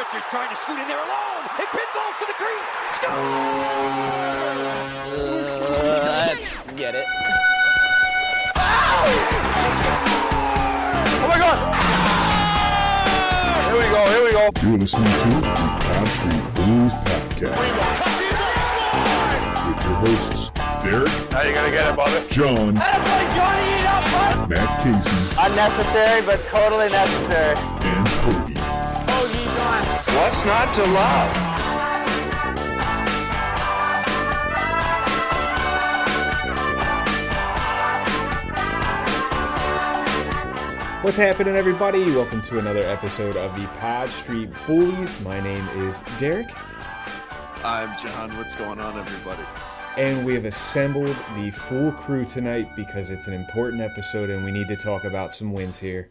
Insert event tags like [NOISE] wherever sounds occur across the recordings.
Richards trying to scoot in there alone. It pinballs to the crease. Score! let's get it. Oh my god! Here we go, here we go. You're listening to the Pod Street Blues Podcast with your hosts, Derek, Now you gonna get it, Bobby. John, Matt Casey, Unnecessary, but totally necessary. and Cody. What's not to love? What's happening, everybody? Welcome to another episode of the Pod Street Bullies. My name is Derek, I'm John. What's going on, everybody? and we have assembled the full crew tonight because it's an important episode and we need to talk about some wins here.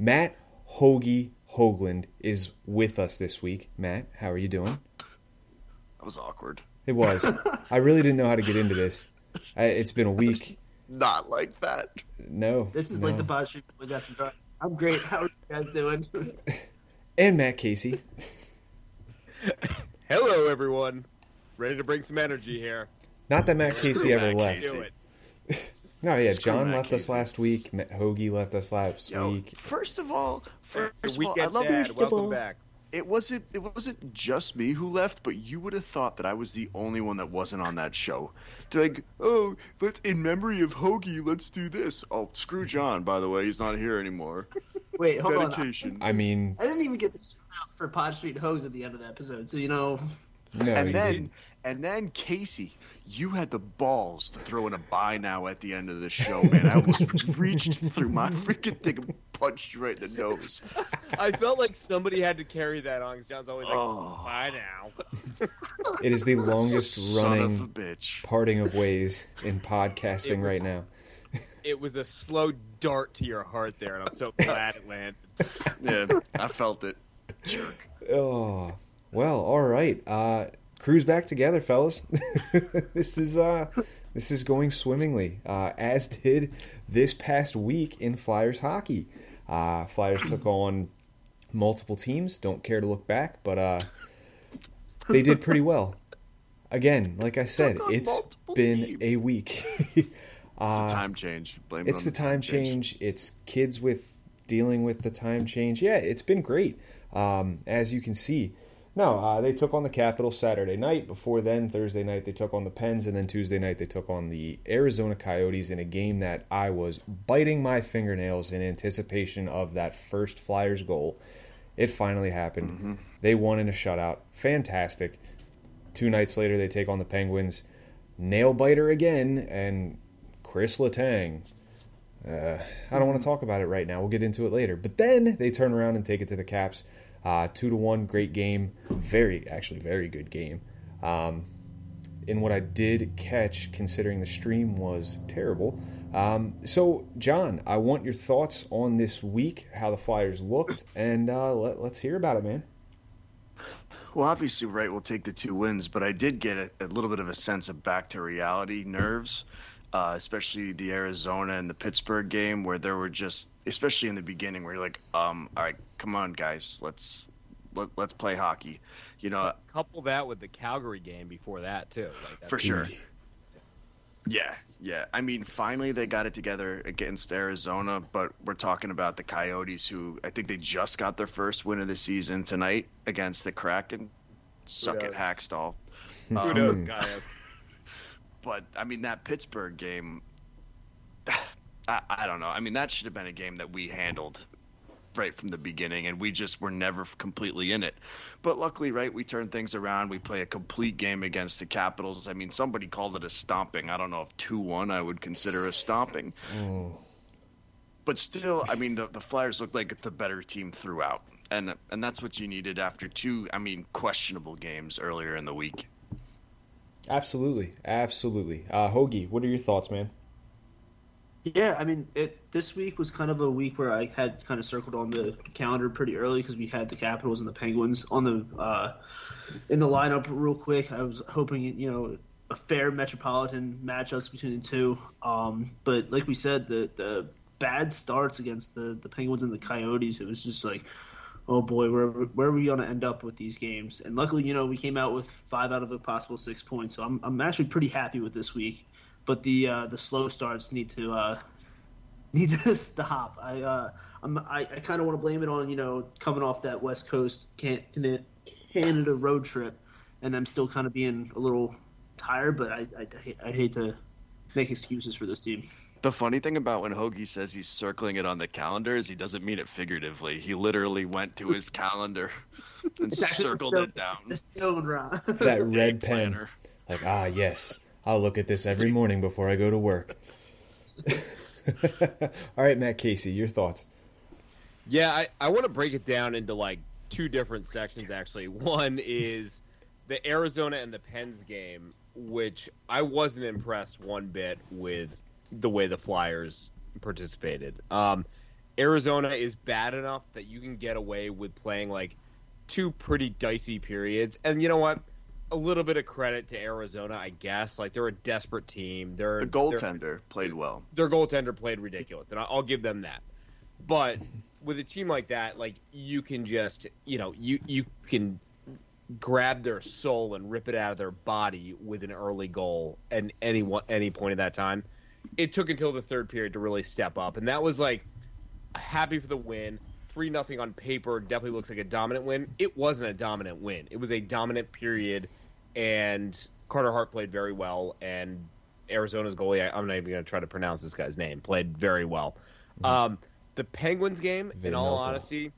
Matt Hoagie Hoagland is with us this week. Matt, how are you doing? That was awkward. It was. I really didn't know how to get into this. [LAUGHS] I, it's been a week. Not like that. No. This is no. like the Pod Street Boys after dark. I'm great. How are you guys doing? [LAUGHS] And Matt Casey. [LAUGHS] Hello, everyone. Ready to bring some energy here. Not that Matt Casey ever Matt left. Casey. Do it. No, yeah, John left us last week. Matt Hoagie left us last Yo, week. first of all, first The of all, I love dad, that welcome back. it wasn't it wasn't just me who left, but you would have thought that I was the only one that wasn't on that show. They're like, oh, let's in memory of Hoagie, let's do this. Oh, screw [LAUGHS] John, by the way, he's not here anymore. [LAUGHS] Wait, hold on. I mean, I didn't even get the shout out for Pod Street Hose at the end of the episode, so you know. No, you and then didn't. and then Casey, you had the balls to throw in a buy now at the end of the show, man. I almost [LAUGHS] reached through my freaking thing and punched you right in the nose. I felt like somebody had to carry that on because John's always like, Oh. bye now. It is the longest Son of running bitch. parting of ways in podcasting was- right now. It was a slow dart to your heart there, and I'm so [LAUGHS] glad it landed. Yeah, I felt it. Jerk. Oh, well, all right. Uh, crew's back together, fellas. [LAUGHS] this is uh, this is going swimmingly, uh, as did this past week in Flyers hockey. Uh, Flyers took on multiple teams. Don't care to look back, but uh, they did pretty well. Again, like I said, it's been teams. a week. [LAUGHS] It's uh, a time change. Blame it's on the time change. It's kids with dealing with the time change. Yeah, it's been great. Um, as you can see. No, uh, they took on the Capitals Saturday night. Before then, Thursday night, they took on the Pens. And then Tuesday night, they took on the Arizona Coyotes in a game that I was biting my fingernails in anticipation of that first Flyers goal. It finally happened. They won in a shutout. Fantastic. Two nights later, they take on the Penguins. Nail biter again, and Chris Letang. Uh, I don't want to talk about it right now. We'll get into it later. But then they turn around and take it to the Caps. Uh, two to one, great game. Very, actually, very good game. Um, in what I did catch, considering the stream was terrible. Um, so, John, I want your thoughts on this week, how the Flyers looked, and uh, let, let's hear about it, man. Well, obviously, right, we'll take the two wins, but I did get a, a little bit of a sense of back to reality nerves, uh, especially the Arizona and the Pittsburgh game, where there were just, especially in the beginning, where you're like, um, all right, come on, guys, let's let, let's play hockey, you know, Couple that with the Calgary game before that too. Like, that's for sure. Yeah, yeah. I mean, finally they got it together against Arizona, but we're talking about the Coyotes, who I think they just got their first win of the season tonight against the Kraken. Suck it, knows? Hakstol. Who Um, knows, [LAUGHS] guy? But I mean, that Pittsburgh game, [SIGHS] I, I don't know. I mean, that should have been a game that we handled right from the beginning, and we just were never completely in it. But luckily, right, we turned things around. We play a complete game against the Capitals. I mean, somebody called it a stomping. I don't know if two one I would consider a stomping. Mm. But still, I mean, the, the Flyers looked like the better team throughout. And, and that's what you needed after two, I mean, questionable games earlier in the week. Absolutely, absolutely. Uh, Hoagie, what are your thoughts, man? Yeah, I mean, it. This week was kind of a week where I had kind of circled on the calendar pretty early because we had the Capitals and the Penguins on the uh, in the lineup real quick. I was hoping, you know, a fair metropolitan matchups between the two. Um, but like we said, the the bad starts against the the Penguins and the Coyotes, it was just like, oh boy, where where are we going to end up with these games? And luckily, you know, we came out with five out of a possible six points, so I'm I'm actually pretty happy with this week. But the uh, the slow starts need to uh, [LAUGHS] need to stop. I uh, I'm, I, I kind of want to blame it on you know coming off that West Coast can- Canada road trip, and I'm still kind of being a little tired. But I I, I hate to make excuses for this team. The funny thing about when Hoagie says he's circling it on the calendar is he doesn't mean it figuratively. He literally went to his [LAUGHS] calendar and It's circled the it down. The stone Ron. That Day [LAUGHS] red pen. planner. Like, ah, yes. I'll look at this every morning before I go to work. [LAUGHS] All right, Matt Casey, your thoughts. Yeah, I, I want to break it down into like two different sections actually. One is the Arizona and the Pens game, which I wasn't impressed one bit with the way the Flyers participated. Um, Arizona is bad enough that you can get away with playing like two pretty dicey periods. And you know what? A little bit of credit to Arizona, I guess. Like they're a desperate team. They're The goaltender played well. their goaltender played ridiculous, and I'll give them that. But with a team like that, like you can just, you know, you you can grab their soul and rip it out of their body with an early goal and any one- any point at that time. It took until the third period to really step up, and that was like happy for the win. Three nothing on paper definitely looks like a dominant win. It wasn't a dominant win. It was a dominant period, and Carter Hart played very well, and Arizona's goalie, I, I'm not even going to try to pronounce this guy's name, played very well. Um, the Penguins game, in all honesty,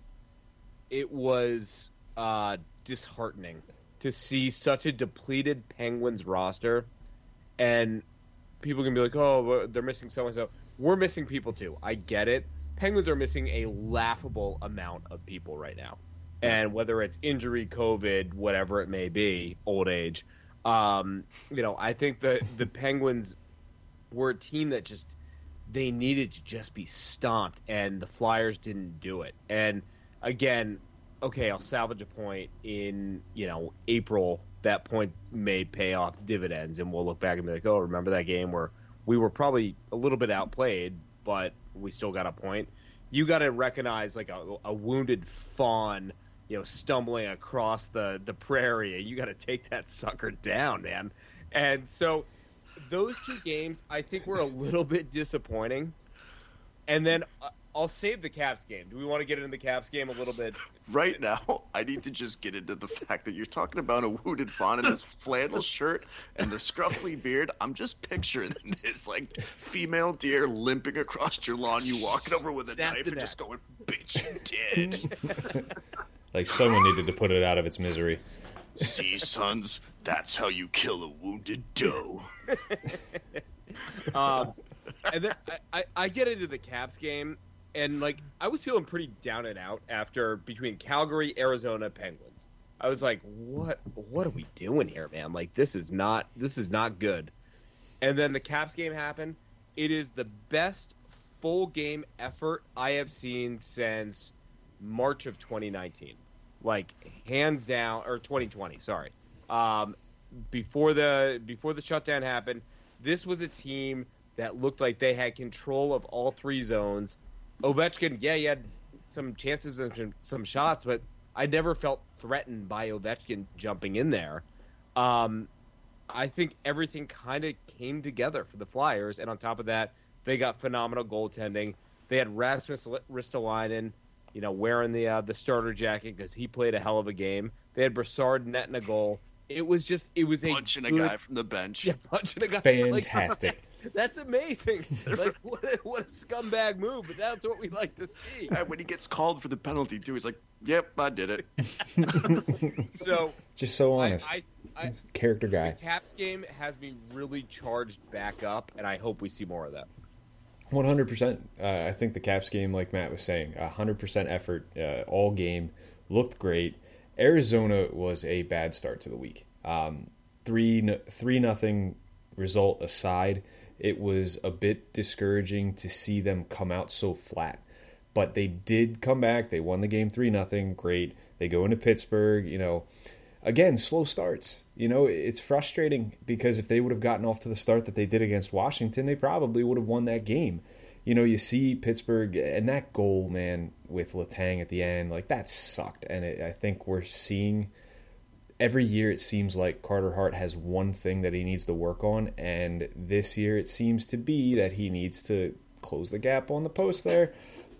it was uh, disheartening to see such a depleted Penguins roster, and people can be like, "Oh, they're missing so and so." We're missing people too. I get it. Penguins are missing a laughable amount of people right now, and whether it's injury, COVID, whatever it may be, old age, um, you know, I think the the Penguins were a team that just they needed to just be stomped, and the Flyers didn't do it. And again, okay, I'll salvage a point in you know April. That point may pay off dividends, and we'll look back and be like, oh, remember that game where we were probably a little bit outplayed, but we still got a point. You got to recognize like a, a wounded fawn, you know, stumbling across the the prairie. You got to take that sucker down, man. And so those two games, I think, were a little bit disappointing. And then uh, I'll save the Caps game. Do we want to get into the Caps game a little bit? Right now, [LAUGHS] I need to just get into the fact that you're talking about a wounded fawn in this [LAUGHS] flannel shirt and the scruffy beard. I'm just picturing [LAUGHS] this like female deer limping across your lawn, you walking over with a Snap knife the and neck. just going, "Bitch, you dead." Like someone needed to put it out of its misery. See, sons, that's how you kill a wounded doe. Um, and then I, I, I get into the Caps game, and like I was feeling pretty down and out after between Calgary, Arizona, Penguins. I was like, what what are we doing here, man? Like this is not this is not good. And then the Caps game happened. It is the best full game effort I have seen since March of 2019. Like hands down or 2020, sorry. Um, before the before the shutdown happened, this was a team that looked like they had control of all three zones. Ovechkin, yeah, he had some chances and some- shots, but I never felt threatened by Ovechkin jumping in there. Um, I think everything kind of came together for the Flyers, and on top of that, they got phenomenal goaltending. They had Rasmus Ristolainen, you know, wearing the uh, the starter jacket because he played a hell of a game. They had Brassard netting a goal. It was just, it was a Punching a good- guy from the bench. yeah, punching a guy. [LAUGHS] [LAUGHS] Fantastic. Like, that's amazing. Like, [LAUGHS] what a, what a scumbag move, but that's what we like to see. And when he gets called for the penalty too, he's like, "Yep, I did it." So, Just so honest. I, I, Character the guy. Caps game has me really charged back up, and I hope we see more of that. One hundred percent. I think the Caps game, like Matt was saying, hundred percent effort uh, all game, looked great. Arizona was a bad start to the week. Um, three three nothing result aside, it was a bit discouraging to see them come out so flat. But they did come back. They won the game three nothing. Great. They go into Pittsburgh. You know, again, slow starts. You know, it's frustrating because if they would have gotten off to the start that they did against Washington, they probably would have won that game. You know, you see Pittsburgh and that goal, man, with Letang at the end, like that sucked. And it, I think we're seeing every year it seems like Carter Hart has one thing that he needs to work on, and this year it seems to be that he needs to close the gap on the post there.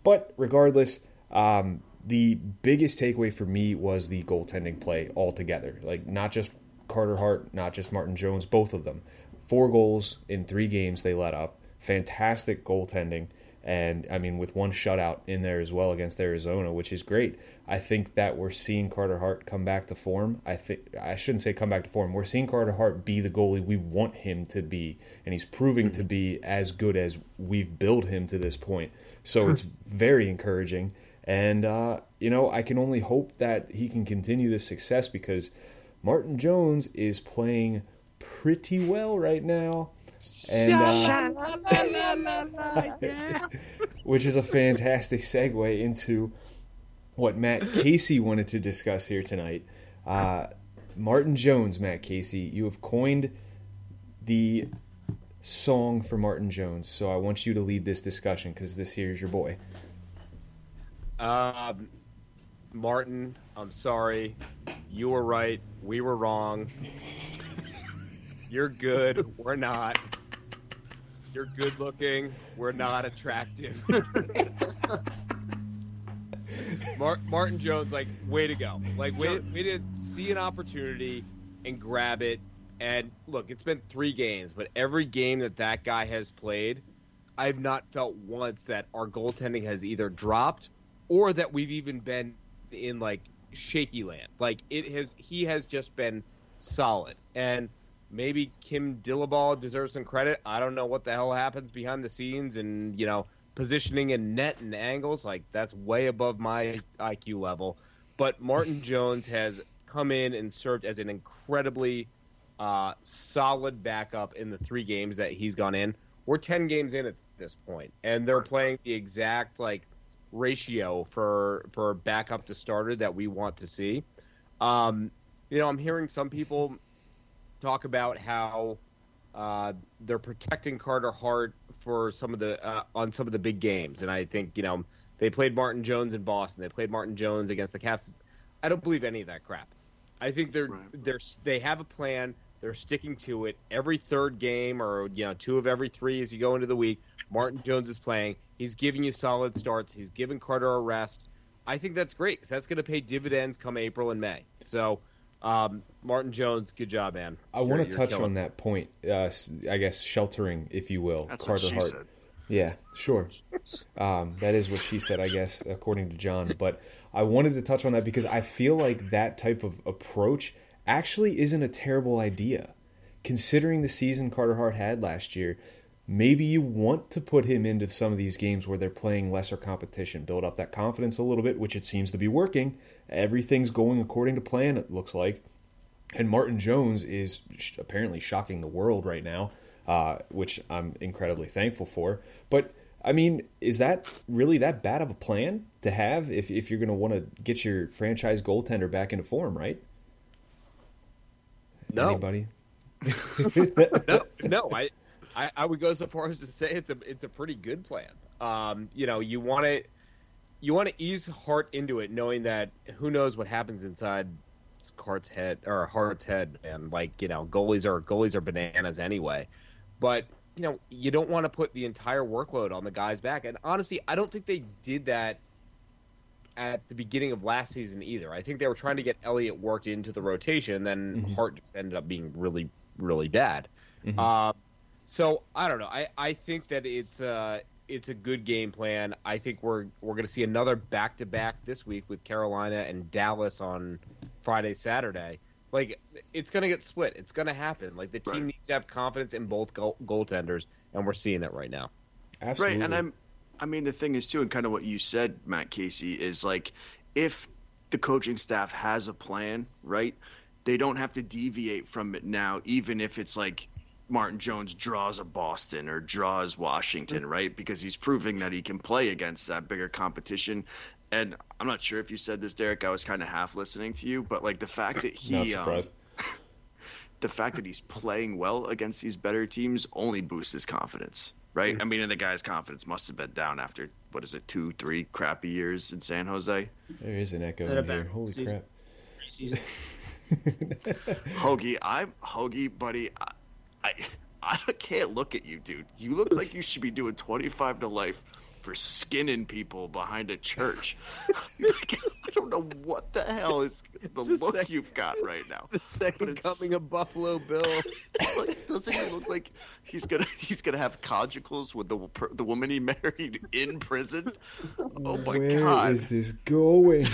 But regardless, um, the biggest takeaway for me was the goaltending play altogether. Like not just Carter Hart, not just Martin Jones, both of them. Four goals in three games they let up. Fantastic goaltending. And I mean, with one shutout in there as well against Arizona, which is great. I think that we're seeing Carter Hart come back to form. I think I shouldn't say come back to form. We're seeing Carter Hart be the goalie we want him to be, and he's proving to be as good as we've built him to this point. So it's very encouraging, and uh, you know I can only hope that he can continue this success because Martin Jones is playing pretty well right now, and uh, [LAUGHS] which is a fantastic segue into what Matt Casey wanted to discuss here tonight. Uh, Martin Jones, Matt Casey, you have coined the song for Martin Jones, so I want you to lead this discussion because this here is your boy. Um, Martin, I'm sorry. You were right. We were wrong. You're good. We're not. You're good looking. We're not attractive. [LAUGHS] Mar- Martin Jones, like, way to go. Like, way, way to see an opportunity and grab it. And look, it's been three games, but every game that that guy has played, I've not felt once that our goaltending has either dropped or that we've even been in like shaky land. Like it has, he has just been solid. And maybe Kim Dillabaugh deserves some credit. I don't know what the hell happens behind the scenes and you know positioning and net and angles. Like that's way above my IQ level. But Martin [LAUGHS] Jones has come in and served as an incredibly uh, solid backup in the three games that he's gone in. We're ten games in at this point, and they're playing the exact like ratio for for backup to starter that we want to see. Um, you know, I'm hearing some people talk about how uh, they're protecting Carter Hart for some of the uh, on some of the big games, and I think you know they played Martin Jones in Boston. They played Martin Jones against the Caps. I don't believe any of that crap. I think they're Right. they're they have a plan. They're sticking to it. Every third game, or you know, two of every three as you go into the week, Martin Jones is playing. He's giving you solid starts. He's giving Carter a rest. I think that's great because that's going to pay dividends come April and May. So, um, Martin Jones, good job, man. I want to touch killing on that point. Uh, s- I guess sheltering, if you will, That's Carter what she Hart. said. Yeah, sure. Um, that is what she said, I guess, according to John. But I wanted to touch on that because I feel like that type of approach actually isn't a terrible idea. Considering the season Carter Hart had last year, maybe you want to put him into some of these games where they're playing lesser competition, build up that confidence a little bit, which it seems to be working. Everything's going according to plan, it looks like. And Martin Jones is sh- apparently shocking the world right now, uh, which I'm incredibly thankful for. But I mean, is that really that bad of a plan to have if, if you're going to want to get your franchise goaltender back into form, right? No. Anybody? [LAUGHS] [LAUGHS] no, no, I, I, I would go so far as to say it's a it's a pretty good plan. Um, you know, you want to you want to ease Hart into it, knowing that who knows what happens inside Hart's head or Hart's head, and like you know, goalies are goalies are bananas anyway. But you know, you don't want to put the entire workload on the guy's back. And honestly, I don't think they did that at the beginning of last season either. I think they were trying to get Elliott worked into the rotation, then Hart just ended up being really, really bad. Uh, so I don't know. I, I think that it's uh it's a good game plan. I think we're we're going to see another back to back this week with Carolina and Dallas on Friday, Saturday. Like it's going to get split. It's going to happen. Like the team Right. needs to have confidence in both goal- goaltenders, and we're seeing it right now. Absolutely. Right, and I'm, I mean, the thing is too, and kind of what you said, Matt Casey, is like, if the coaching staff has a plan, right, they don't have to deviate from it now, even if it's like Martin Jones draws a Boston or draws Washington, right, because he's proving that he can play against that bigger competition. And I'm not sure if you said this, Derek. I was kind of half listening to you, but like the fact that he, Not um, [LAUGHS] the fact that he's playing well against these better teams only boosts his confidence, right? I mean, and the guy's confidence must have been down after what is it, two, three crappy years in San Jose. There is an echo in here. Holy season. crap. Season. [LAUGHS] Hoagie, I'm Hoagie, buddy. I, I, [LAUGHS] I can't look at you, dude. You look like you should be doing 25 to life for skinning people behind a church. [LAUGHS] Like, I don't know what the hell is the look sec- you've got right now. The second it's- coming of Buffalo Bill. [LAUGHS] Like, doesn't he look like he's gonna he's gonna have conjugals with the the woman he married in prison? Oh my Where god, is this going?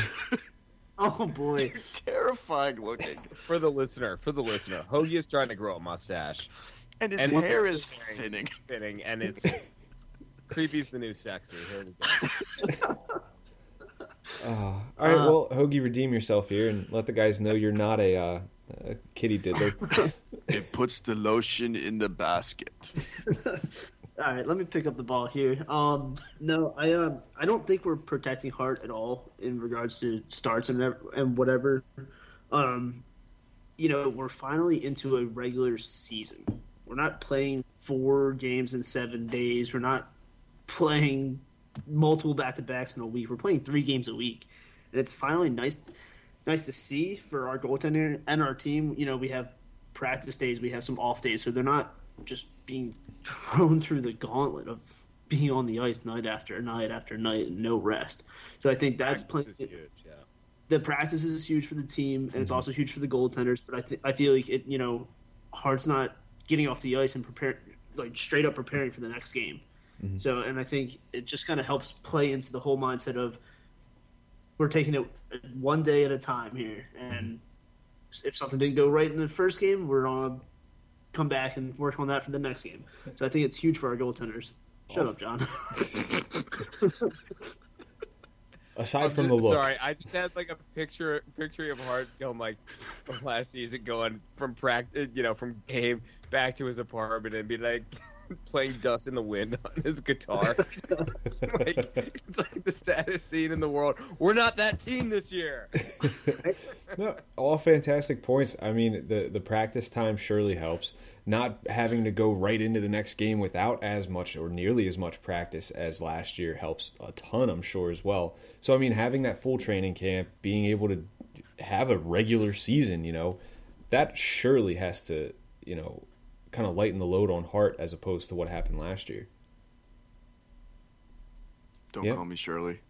[LAUGHS] Oh boy. [LAUGHS] terrifying looking. for the listener, for the listener, Hoagie is trying to grow a mustache, And his And hair hair is is [LAUGHS] very- thinning. and it's creepy's the new sexy. Here we go. Uh, all right, Uh, well, Hoagie, redeem yourself here and let the guys know you're not a, uh, a kitty diddler. It puts the lotion in the basket. All right, let me pick up the ball here. Um, no, I um, I don't think we're protecting Hart at all in regards to starts and and whatever. Um, you know, we're finally into a regular season. We're not playing four games in seven days. We're not playing multiple back to backs in a week. We're playing three games a week, and it's finally nice, nice to see for our goaltender and our team. You know, we have practice days, we have some off days, so they're not just being [LAUGHS] thrown through the gauntlet of being on the ice night after night after night and no rest. So I think that's Practice playing huge. Yeah. the practice is huge for the team, and it's mm-hmm. also huge for the goaltenders. But I th- I feel like it, you know, Hart's not getting off the ice and preparing, like straight up preparing for the next game. Mm-hmm. So, and I think it just kind of helps play into the whole mindset of we're taking it one day at a time here, and mm-hmm. if something didn't go right in the first game, we're on come back and work on that for the next game. So I think it's huge for our goaltenders. Shut up, John. [LAUGHS] Aside I'm from just- the look, Sorry, I just had like a picture picture of Hart going like from last season, going from practice, you know, from game back to his apartment and be like playing "Dust in the Wind" on his guitar. [LAUGHS] like, it's like the saddest scene in the world. We're not that team this year. [LAUGHS] no, all fantastic points. I mean, the the practice time surely helps. Not having to go right into the next game without as much or nearly as much practice as last year helps a ton, I'm sure as well. So I mean, having that full training camp, being able to have a regular season, you know, that surely has to, you know, kind of lighten the load on Hart as opposed to what happened last year. Don't Yep. call me Shirley.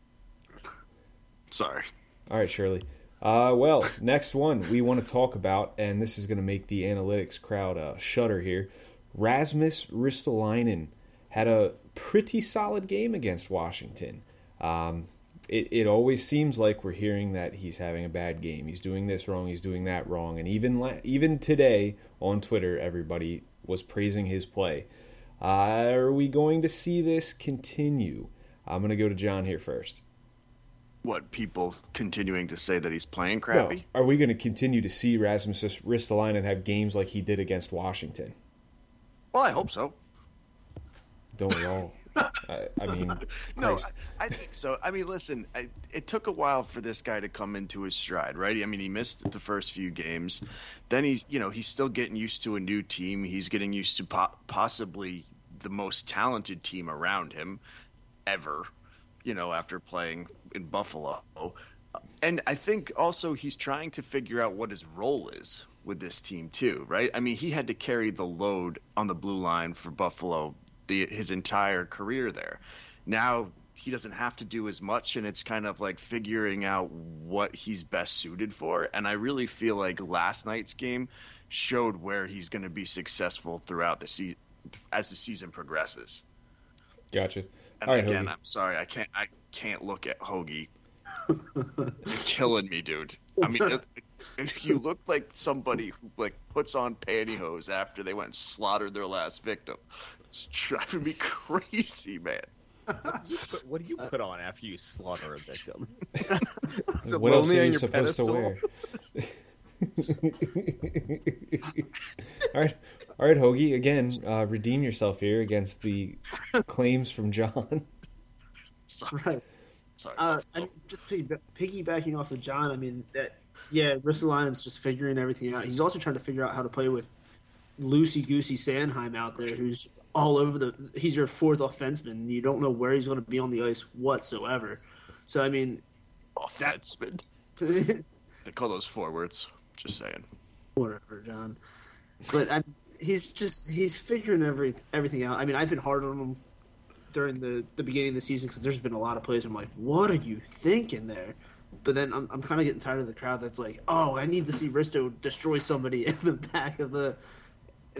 [LAUGHS] Sorry. All right, Shirley. Uh, well, next one we want to talk about, and this is going to make the analytics crowd uh, shudder here. Rasmus Ristolainen had a pretty solid game against Washington. Um, it, it always seems like we're hearing that he's having a bad game. He's doing this wrong. He's doing that wrong. And even la- even today on Twitter, everybody was praising his play. Uh, are we going to see this continue? I'm going to go to John here first. What people continuing to say that he's playing No, crappy? are we going to continue to see Rasmus Ristolainen have games like he did against Washington? Well, I hope so. Don't we all? I, I mean, [LAUGHS] No, I, I think so. I mean, listen, I, it took a while for this guy to come into his stride, right? I mean, he missed the first few games. Then he's, you know, he's still getting used to a new team. He's getting used to po- possibly the most talented team around him ever, you know, after playing in Buffalo. And I think also he's trying to figure out what his role is with this team too, right? I mean, he had to carry the load on the blue line for Buffalo the his entire career there. Now he doesn't have to do as much and it's kind of like figuring out what he's best suited for and I really feel like last night's game showed where he's going to be successful throughout the season as the season progresses. gotcha. And All right, again, Hoagie. I'm sorry, I can't I can't look at Hoagie. [LAUGHS] You're killing me, dude. I mean, it, it- you look like somebody who like puts on pantyhose after they went and slaughtered their last victim. It's driving me crazy, man. But [LAUGHS] what do you put on after you slaughter a victim? [LAUGHS] Is it what else lonely are on you your supposed pedestal? to wear? [LAUGHS] all right, all right, Hoagie. Again, uh, redeem yourself here against the claims from John. Sorry, right. sorry. Uh, I just piggy- piggybacking off of John. I mean that yeah, Ristolainen's just figuring everything out. He's also trying to figure out how to play with loosey goosey Sanheim out there who's just all over the. He's your fourth offenseman. You don't know where he's going to be on the ice whatsoever. So I mean, Offenseman. [LAUGHS] They call those forwards. Just saying. Whatever, John. But I, he's just he's figuring every everything out. I mean, I've been hard on him during the the beginning of the season because there's been a lot of plays. I'm like, what are you thinking there? But then I'm, I'm kind of getting tired of the crowd that's like, oh, I need to see Risto destroy somebody [LAUGHS] in the back of the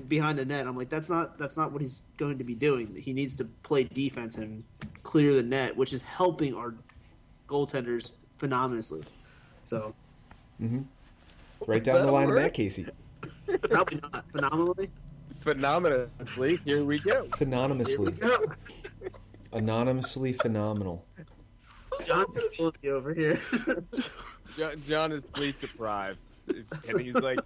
behind the net. I'm like, that's not that's not what he's going to be doing. He needs to play defense and clear the net, which is helping our goaltenders phenomenally. So mm-hmm. Right down the a line of that, Casey. probably not phenomenally. Phenomenally, here we go. Here we Phenomenally. go. Anonymously phenomenal. John's killing me over here. John, John is sleep deprived, [LAUGHS] and he's like,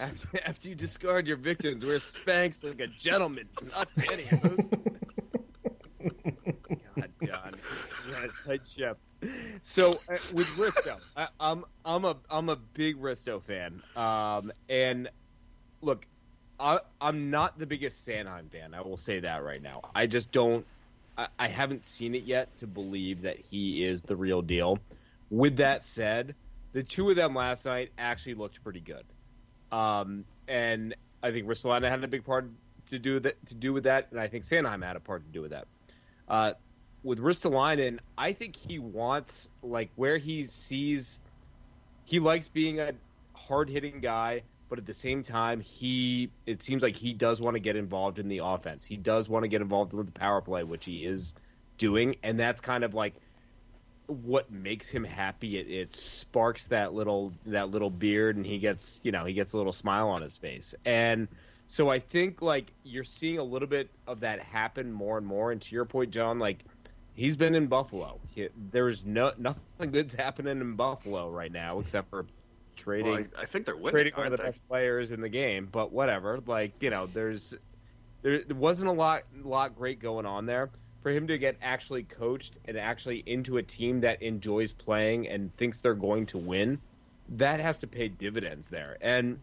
after, you discard your victims, wear Spanx like a gentleman, [LAUGHS] not pantyhose. God, John, tight ship. So uh, with Risto, I, I'm I'm a I'm a big Risto fan, um, and look, I, I'm not the biggest Sanheim fan. I will say that right now. I just don't. I, I haven't seen it yet to believe that he is the real deal. With that said, the two of them last night actually looked pretty good, um, and I think Ristolainen had a big part to do that to do with that, and I think Sanheim had a part to do with that. Uh, with Ristolainen, I think he wants like where he sees he likes being a hard hitting guy, but at the same time, he it seems like he does want to get involved in the offense. He does want to get involved with the power play, which he is doing, and that's kind of like what makes him happy. It, it sparks that little that little beard, and he gets you know he gets a little smile on his face, and so I think like you're seeing a little bit of that happen more and more. And to your point, John, like he's been in Buffalo. He, there's no nothing good's happening in Buffalo right now except for trading Well, I, I think they're winning. trading one of the they? best players in the game. But whatever, like you know, there's there, there wasn't a lot lot great going on there for him to get actually coached and actually into a team that enjoys playing and thinks they're going to win. That has to pay dividends there, and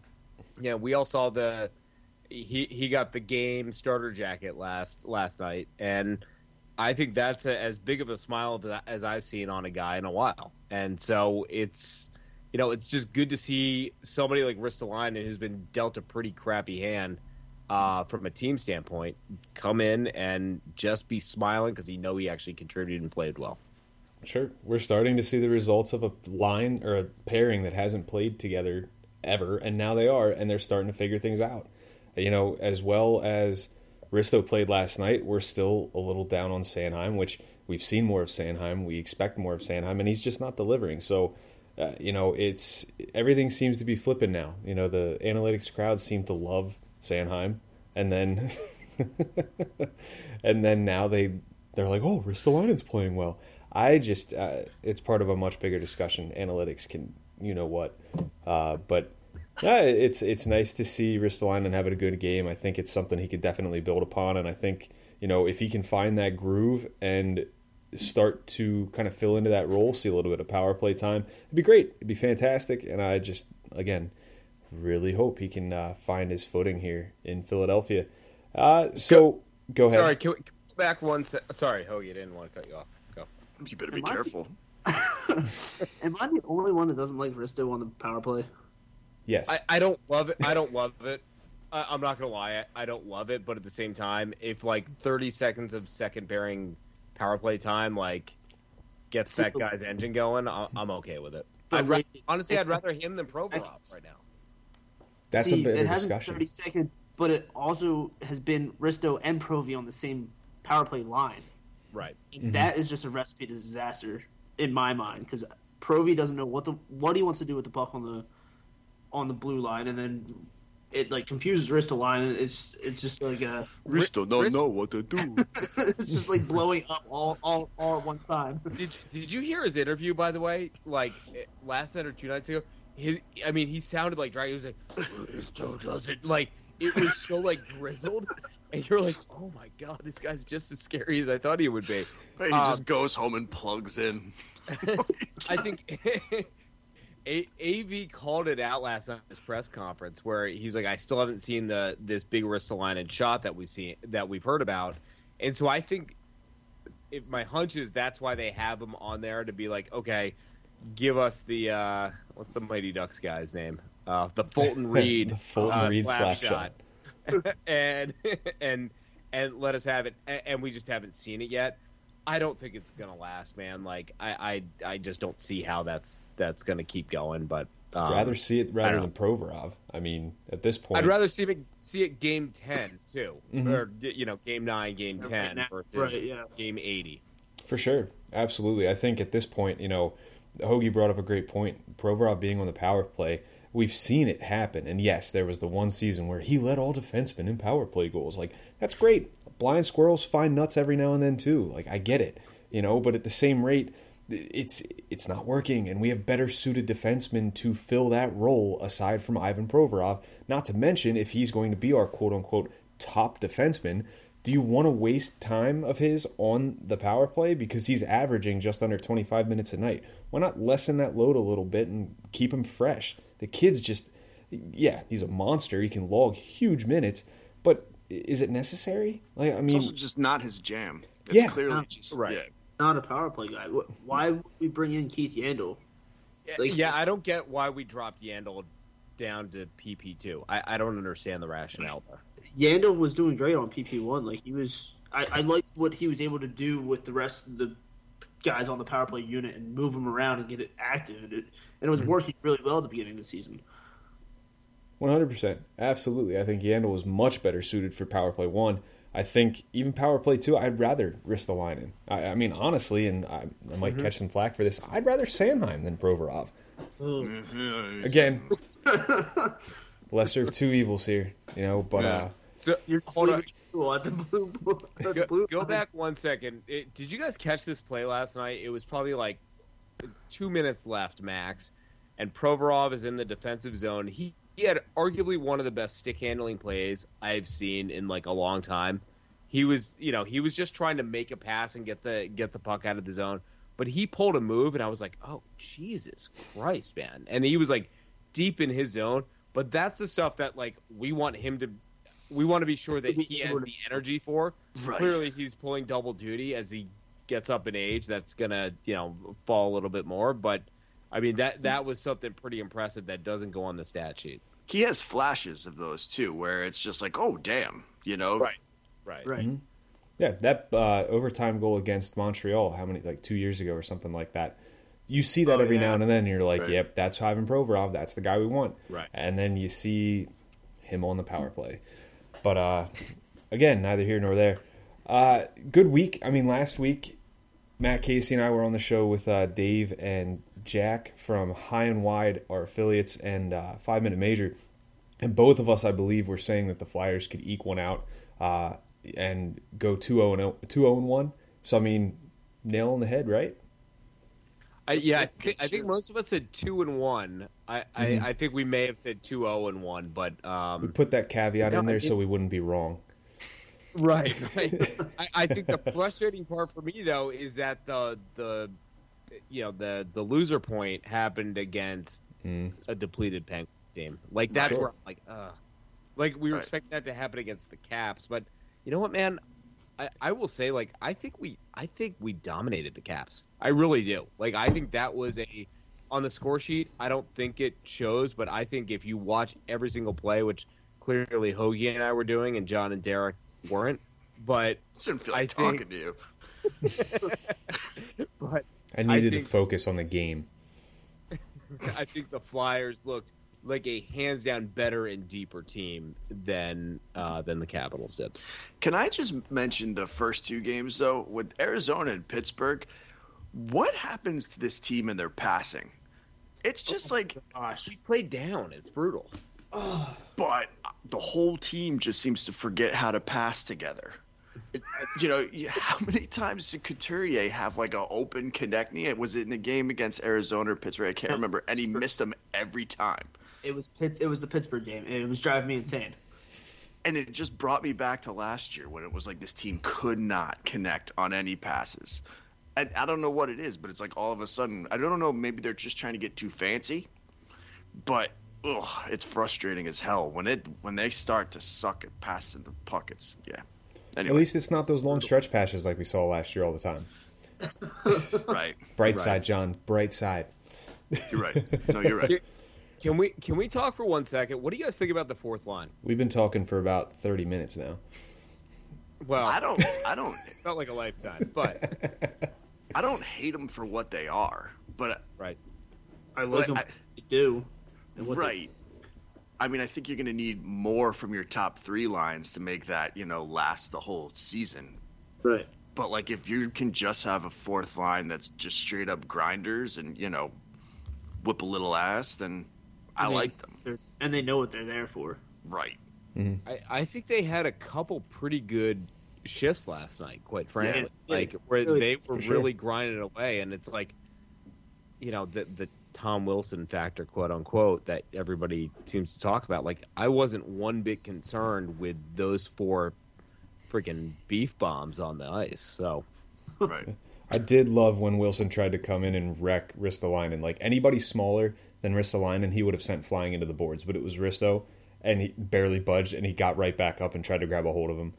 yeah, we all saw the he he got the game starter jacket last last night, and I think that's a, as big of a smile as I've seen on a guy in a while. And so it's you know it's just good to see somebody like Ristolainen who's been dealt a pretty crappy hand uh, from a team standpoint come in and just be smiling because he know he actually contributed and played well. Sure. We're starting to see the results of a line or a pairing that hasn't played together ever, and now they are, and they're starting to figure things out. You know, as well as Risto played last night, we're still a little down on Sanheim, which we've seen more of Sanheim. We expect more of Sanheim, and he's just not delivering. So, uh, you know, it's everything seems to be flipping now. You know, the analytics crowd seem to love Sanheim, and then [LAUGHS] and then now they they're like, oh, Ristolainen's playing well. I just uh, it's part of a much bigger discussion. Analytics can you know what, uh, but yeah, it's it's nice to see Ristolainen having a good game. I think it's something he could definitely build upon, and I think you know if he can find that groove and start to kind of fill into that role, see a little bit of power play time, it'd be great. It'd be fantastic, and I just again really hope he can uh, find his footing here in Philadelphia. Uh, so go ahead. Sorry, can we, can we go back one se- Sorry, Hoagie, I didn't want to cut you off. Go. You better be Am I- careful. [LAUGHS] Am I the only one that doesn't like Risto on the power play? Yes. I, I don't love it. I don't love it. I, I'm not gonna lie. I, I don't love it, but at the same time, if like 30 seconds of second pairing power play time like gets that guy's engine going, I, I'm okay with it. But I'd ra- honestly, I'd rather him than Provorov right now. That's See, a better it hasn't discussion. 30 seconds, but it also has been Risto and Provi on the same power play line. Right. Mm-hmm. That is just a recipe to disaster in my mind because Provi doesn't know what the what he wants to do with the puck on the on the blue line, and then it like confuses Risto line. And it's it's just like a Risto don't Rist- know what to do. [LAUGHS] it's just like blowing up all all all at one time. Did Did you hear his interview by the way? Like last night or two nights ago. His, I mean, he sounded like Drago. He was like, "Risto doesn't like." It was so like grizzled, and you're like, "Oh my god, this guy's just as scary as I thought he would be." he Um, just goes home and plugs in. [LAUGHS] I think [LAUGHS] A- Av called it out last night at his press conference where he's like, I still haven't seen the this big wrist Ristolainen shot that we've seen that we've heard about, and so I think if my hunch is that's why they have him on there to be like, okay, give us the uh, what's the Mighty Ducks guy's name? Uh, the Fulton [LAUGHS] Reed, The Fulton uh, Reed slap, slap shot, [LAUGHS] and and and let us have it, and we just haven't seen it yet. I don't think it's gonna last, man. Like I, I, I just don't see how that's that's gonna keep going. But um, rather see it rather than don't Provorov. I mean, at this point, I'd rather see it see it game ten too, Mhm. or you know game nine, game ten right versus right, yeah. game eighty. For sure, absolutely. I think at this point, you know, Hoagie brought up a great point. Provorov being on the power play, we've seen it happen. And yes, there was the one season where he led all defensemen in power play goals. Like that's great. Blind squirrels find nuts every now and then too. Like I get it, you know. But at the same rate, it's it's not working, and we have better suited defensemen to fill that role aside from Ivan Provorov. Not to mention, if he's going to be our quote unquote top defenseman, do you want to waste time of his on the power play because he's averaging just under 25 minutes a night? Why not lessen that load a little bit and keep him fresh? The kid's just, yeah, he's a monster. He can log huge minutes, but is it necessary? Like, I It's mean, also just not his jam. It's Yeah. clearly just Right. yeah. Not a power play guy. Why would we bring in Keith Yandle? Like- yeah, I don't get why we dropped Yandle down to PP two. I, I don't understand the rationale there. Yandle was doing great on PP one. Like he was, I, I liked what he was able to do with the rest of the guys on the power play unit and move them around and get it active. And it, and it was mm-hmm. working really well at the beginning of the season. 100%. Absolutely. I think Yandle was much better suited for power play one. I think even power play two, I'd rather Ristolainen. I, I mean, honestly, and I, I might mm-hmm. catch some flack for this, I'd rather Sanheim than Provorov. Mm-hmm. Again, [LAUGHS] lesser of two evils here, you know, but uh, So You're hold on. at the [LAUGHS] blue. at the Go, blue go line. back one second. It, did you guys catch this play last night? It was probably like two minutes left, max, and Provorov is in the defensive zone. He, he had arguably one of the best stick handling plays I've seen in like a long time. He was, you know, he was just trying to make a pass and get the get the puck out of the zone, but he pulled a move, and I was like, oh Jesus Christ, man! And he was like deep in his zone. But that's the stuff that like we want him to. We want to be sure that he has the energy for. Right. Clearly, he's pulling double duty as he gets up in age. That's gonna, you know, fall a little bit more. But I mean, that that was something pretty impressive that doesn't go on the stat sheet. He has flashes of those too, where it's just like, oh damn, you know, Right. Right. Right. yeah, that uh, overtime goal against Montreal, how many, like two years ago or something like that. You see that Oh, every yeah. now and then, and you're like, Right. yep, that's Ivan Provorov. That's the guy we want. Right. And then you see him on the power play. But uh, again, neither here nor there. Uh, good week. I mean, last week, Matt Casey and I were on the show with uh, Dave and Jack from High and Wide, our affiliates, and uh, Five Minute Major. And both of us, I believe, were saying that the Flyers could eke one out uh, and go 2 0 1. So, I mean, nail on the head, right? I, yeah, I think, I think most of us said two and one. I, I, I think we may have said two zero and one, but We um, put that caveat No, in there so we wouldn't be wrong. right. [LAUGHS] right. I, I think the frustrating part for me though is that the the you know the the loser point happened against Mm. a depleted Penguins team. Like that's Sure. where I'm like, uh, like we were Right. expecting that to happen against the Caps, but you know what, man? I, I will say, like, I think we, I think we dominated the Caps. I really do. Like, I think that was a on the score sheet. I don't think it shows, but I think if you watch every single play, which clearly Hoagie and I were doing, and John and Derek weren't, but Doesn't feel I like think- talking to you. [LAUGHS] but I needed think- to focus on the game. [LAUGHS] I think the Flyers looked like a hands down better and deeper team than uh, than the Capitals did. Can I just mention the first two games though with Arizona and Pittsburgh? What happens to this team and their passing? It's just like, Gosh. We played down. It's brutal. but the whole team just seems to forget how to pass together. You know, how many times did Couturier have like an open? Was it in the game against Arizona or Pittsburgh? I can't remember. And he missed them every time. It was Pitt, it was the Pittsburgh game. It was driving me insane. And it just brought me back to last year when it was like this team could not connect on any passes. And I don't know what it is, but it's like all of a sudden, I don't know, maybe they're just trying to get too fancy but ugh, it's frustrating as hell when it when they start to suck at passing the pockets. Yeah. Anyway, At least it's not those long stretch passes like we saw last year all the time. [LAUGHS] right. Bright Right. side, John. Bright side. You're right. No, you're right. Can- Can we can we talk for one second? What do you guys think about the fourth line? We've been talking for about 30 minutes now. Well, I don't. I don't. [LAUGHS] felt like a lifetime, but [LAUGHS] I don't hate them for what they are, but right. I But like them. I- They do. And what they- right. I mean, I think you're going to need more from your top three lines to make that you know last the whole season. right. But like, if you can just have a fourth line that's just straight up grinders and you know whip a little ass, then I mean, like them. And they know what they're there for. Right. Mm-hmm. I, I think they had a couple pretty good shifts last night, quite frankly. Yeah. like where Really, they were for sure. really grinding away, and it's like, you know, the the Tom Wilson factor, quote unquote, that everybody seems to talk about. Like I wasn't one bit concerned with those four freaking beef bombs on the ice. So Right. I did love when Wilson tried to come in and wreck wrist the line, and Like anybody smaller than Ristolainen, he would have sent flying into the boards. But it was Risto, and he barely budged, and he got right back up and tried to grab a hold of him.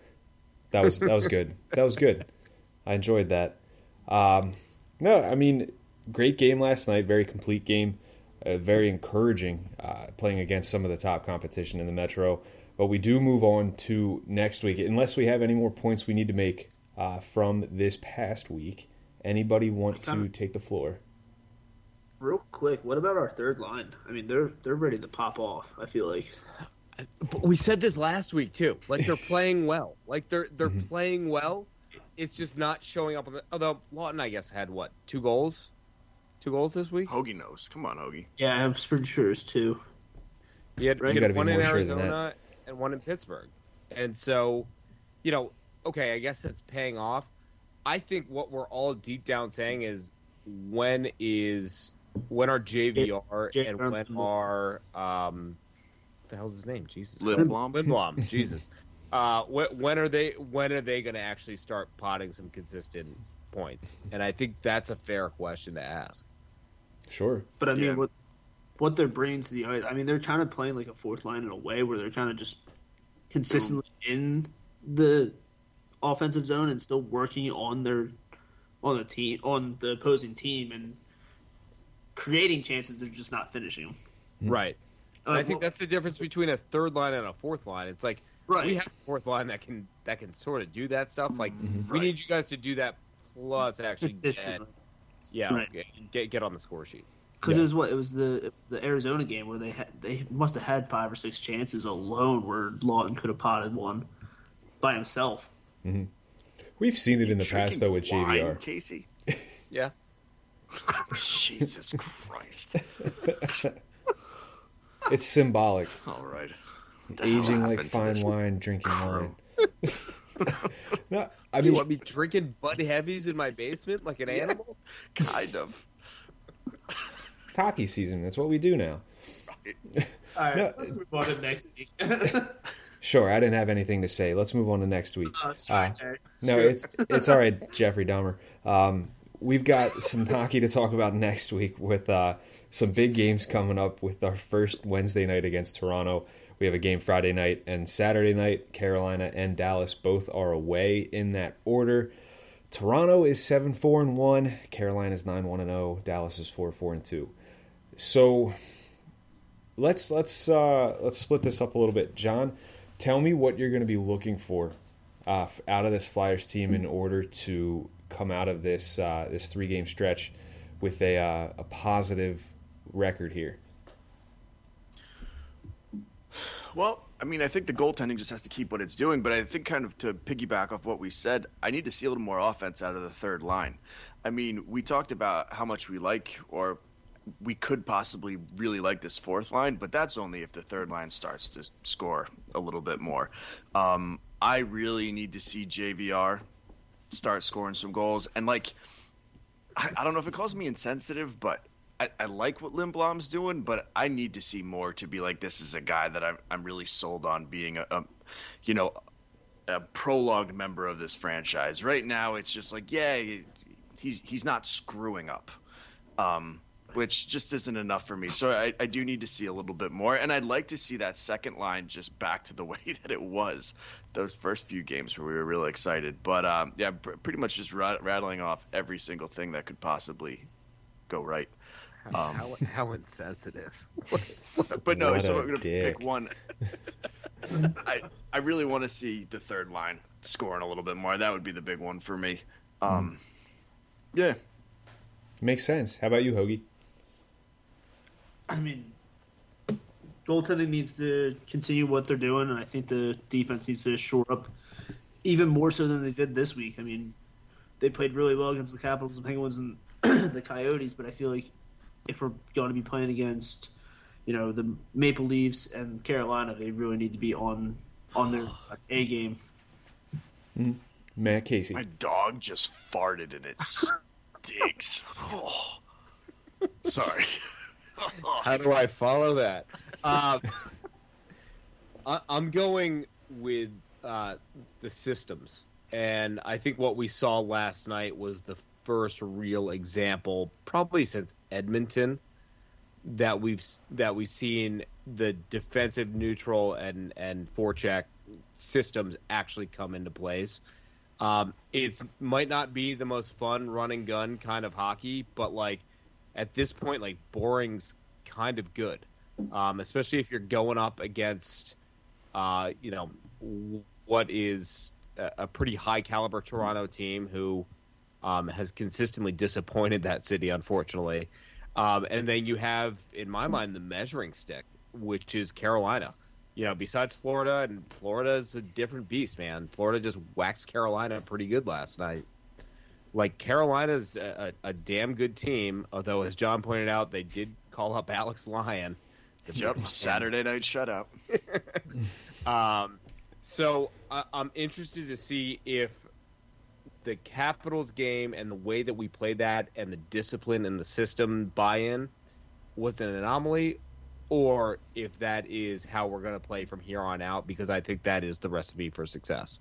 That was that was good. [LAUGHS] That was good. I enjoyed that. Um, no, I mean, great game last night. Very complete game. Uh, very encouraging uh, playing against some of the top competition in the Metro. But we do move on to next week, unless we have any more points we need to make uh, from this past week. Anybody want to take the floor? Real quick, what about our third line? I mean, they're they're ready to pop off. I feel like. But we said this last week too. Like they're [LAUGHS] playing well. Like they're they're mm-hmm. playing well. It's just not showing up on the. Although Laughton, I guess, had what two goals, two goals this week. Hoagie knows. Come on, Hoagie. Yeah, I'm pretty sure it's two. He had, Right. he You had one in more sure Arizona and one in Pittsburgh, and so, you know, okay, I guess that's paying off. I think what we're all deep down saying is when is when are JVR J- and when are um, what the hell's his name? Jesus, Lindblom? Lindblom, [LAUGHS] Jesus. Uh, when, when are they? When are they going to actually start potting some consistent points? And I think that's a fair question to ask. Sure. But I mean, Yeah. what what they're bringing to the ice, I mean, they're kind of playing like a fourth line in a way where they're kind of just consistently in the offensive zone and still working on their on the team on the opposing team and creating chances. They're just not finishing them. Hmm. Right. And I think well, that's the difference between a third line and a fourth line. It's like Right. we have a fourth line that can that can sort of do that stuff. Like mm-hmm. we need you guys to do that plus actually get, yeah Right. get, get get on the score sheet. Because Yeah. it was what it was the it was the Arizona game where they had they must have had five or six chances alone where Laughton could have potted one by himself. Mm-hmm. We've seen it in the past though with wine, JVR. Casey. [LAUGHS] Yeah. Jesus Christ. [LAUGHS] It's symbolic. All right. What the hell Aging like fine wine, drinking crew? wine. [LAUGHS] no, I Do you mean, want me drinking Bud Heavies in my basement like an animal? Kind of. it's hockey season. That's what we do now. All right, No. let's move on to next week. [LAUGHS] Sure, I didn't have anything to say. Let's move on to next week. Uh, sorry, Uh, No, it's it's all right, Jeffrey Dahmer. Um, we've got some hockey to talk about next week with uh, some big games coming up. With our first Wednesday night against Toronto, we have a game Friday night and Saturday night. Carolina and Dallas both are away in that order. Toronto is seven four and one. Carolina is nine one and zero. Dallas is four four and two. So let's let's uh, let's split this up a little bit. John, tell me what you're going to be looking for uh, out of this Flyers team in order to come out of this uh, this three game stretch with a uh, a positive record here. Well, I mean, I think the goaltending just has to keep what it's doing, but I think kind of to piggyback off what we said, I need to see a little more offense out of the third line. I mean, we talked about how much we like or we could possibly really like this fourth line, but that's only if the third line starts to score a little bit more. Um, I really need to see JVR start scoring some goals. And, like, I, I don't know if it calls me insensitive, but I, I like what Lindblom's doing, but I need to see more to be like this is a guy that I'm I'm really sold on being a, a you know a prologue member of this franchise. Right now, it's just like yeah, he- he's he's not screwing up. Um, which just isn't enough for me. So I, I do need to see a little bit more, and I'd like to see that second line just back to the [LAUGHS] way that it was those first few games where we were really excited. But um, yeah, pr- pretty much just rat- rattling off every single thing that could possibly go right. [LAUGHS] Um, how, how insensitive. [LAUGHS] but no, What so a we're gonna dick. pick one. I I really want to see the third line scoring a little bit more. That would be the big one for me. Um, yeah, Makes sense. How about you, Hoagie? I mean, goaltending needs to continue what they're doing, and I think the defense needs to shore up even more so than they did this week. I mean, they played really well against the Capitals and Penguins and [CLEARS THROAT] the Coyotes, but I feel like if we're going to be playing against, you know, the Maple Leafs and Carolina, they really need to be on on their A game. Mm-hmm. Matt Casey. my dog just farted and it stinks. [LAUGHS] Oh. Sorry. [LAUGHS] How do I follow that? Uh, [LAUGHS] I, I'm going with uh, the systems, and I think what we saw last night was the first real example, probably since Edmonton, that we've that we've seen the defensive neutral and and forecheck systems actually come into place. Um, it's might not be the most fun run and gun kind of hockey, but like at this point, like boring's kind of good, um, especially if you're going up against, uh, you know, what is a, a pretty high caliber Toronto team who um, has consistently disappointed that city, unfortunately. Um, and then you have, in my mind, the measuring stick, which is Carolina. You know, besides Florida, and Florida's a different beast, man. Florida just waxed Carolina pretty good last night like Carolina's a, a, a damn good team. Although, as John pointed out, they did call up Alex Lyon. Yep. [LAUGHS] Saturday night shutout. [LAUGHS] Um, so I, I'm interested to see if the Capitals game and the way that we played that and the discipline and the system buy-in was an anomaly, or if that is how we're going to play from here on out. Because I think that is the recipe for success.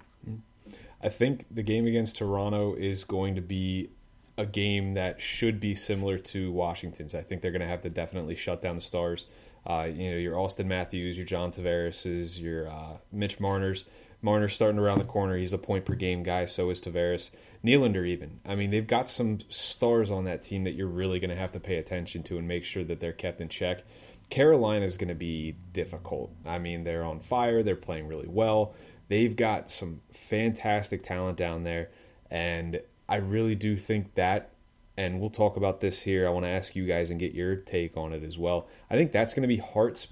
I think the game against Toronto is going to be a game that should be similar to Washington's. I think they're going to have to definitely shut down the Stars. Uh, you know, your Auston Matthews, your John Tavares, your uh, Mitch Marner's. Marner's starting around the corner. He's a point per game guy. So is Tavares. Nylander even. I mean, they've got some stars on that team that you're really going to have to pay attention to and make sure that they're kept in check. Carolina is going to be difficult. I mean, they're on fire. They're playing really well. They've got some fantastic talent down there, and I really do think that. And we'll talk about this here. I want to ask you guys and get your take on it as well. I think that's going to be Hart's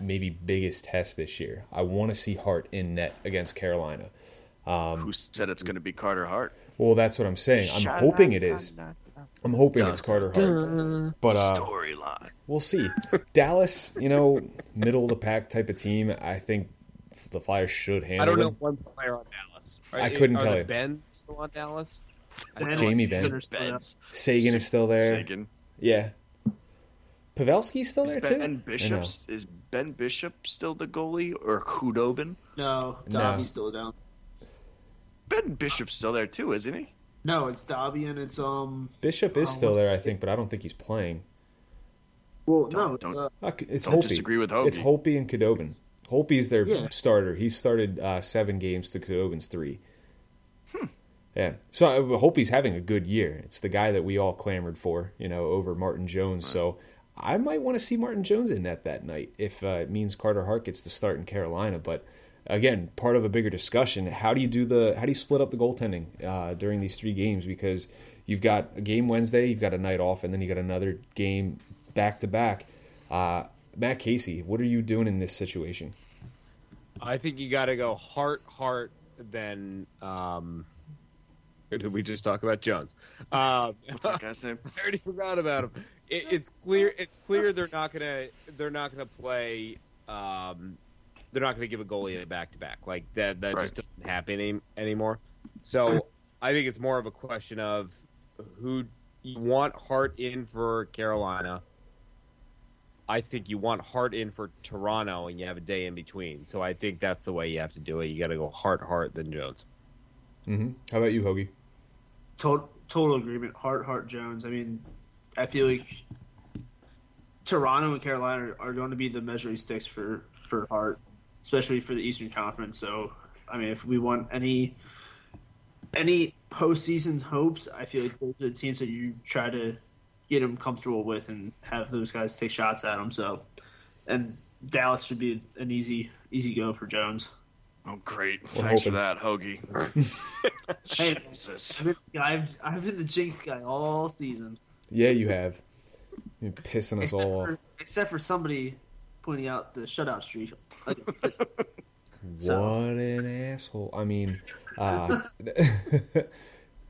maybe biggest test this year. I want to see Hart in net against Carolina. Who said it's going to be Carter Hart? Well, that's what I'm saying. I'm hoping it is. I'm hoping it's Carter Hart. But uh, Storyline. we'll see. [LAUGHS] Dallas, you know, middle of the pack type of team. I think the Flyers should handle I don't know them. one player on Dallas. I couldn't are tell the you. Benn still on Dallas? And Jamie Ben. Benn. are still out. Benn's. Seguin is still there. Seguin. Yeah. Pavelski's still Is there too. Ben Bishop is Ben Bishop still the goalie or Khudobin? No, No. Still down. Ben Bishop's still there too, isn't he? No, it's Dobby and it's um. Bishop is Oh, still there, I think, but I don't think he's playing. Well, Don't- no, don't- uh, Uh, It's Don't Holtby. disagree with Holtby. It's Holtby and Khudobin. Holtby's their Yeah. starter. He started uh, seven games to Khudobin's three. Yeah, so I hope he's having a good year. It's the guy that we all clamored for, you know, over Martin Jones. So I might want to see Martin Jones in net that night if uh, it means Carter Hart gets to start in Carolina. But again, part of a bigger discussion: how do you do the how do you split up the goaltending uh, during these three games? Because you've got a game Wednesday, you've got a night off, and then you got another game back to back. Uh, Matt Casey, what are you doing in this situation? I think you got to go Hart, Hart, then. Um, did we just talk about Jones? Um, What's that guy's name? [LAUGHS] I already forgot about him. It, it's clear. It's clear they're not gonna. They're not gonna play. Um, they're not gonna give a goalie a back to back like that. That Right. just doesn't happen any, anymore. So I think it's more of a question of who you want Hart in for Carolina. I think you want Hart in for Toronto, and you have a day in between. So I think that's the way you have to do it. You got to go Hart, Hart, then Jones. Mm-hmm. How about you, Hoagie? total total agreement. Hart, Hart, Jones. I mean, I feel like Toronto and Carolina are, are going to be the measuring sticks for for Hart, especially for the Eastern Conference. So, I mean, if we want any any postseason hopes, I feel like those are the teams that you try to get him comfortable with and have those guys take shots at him. So, and Dallas should be an easy easy go for Jones. Oh, great! We're Thanks hoping. for that, Hoagie. [LAUGHS] Hey, [LAUGHS] Jesus. I've been, I've, I've been the jinx guy all season. Yeah, you have. You're pissing us Except all off. except for somebody pointing out the shutout streak. against [LAUGHS] So- What an asshole. I mean, uh,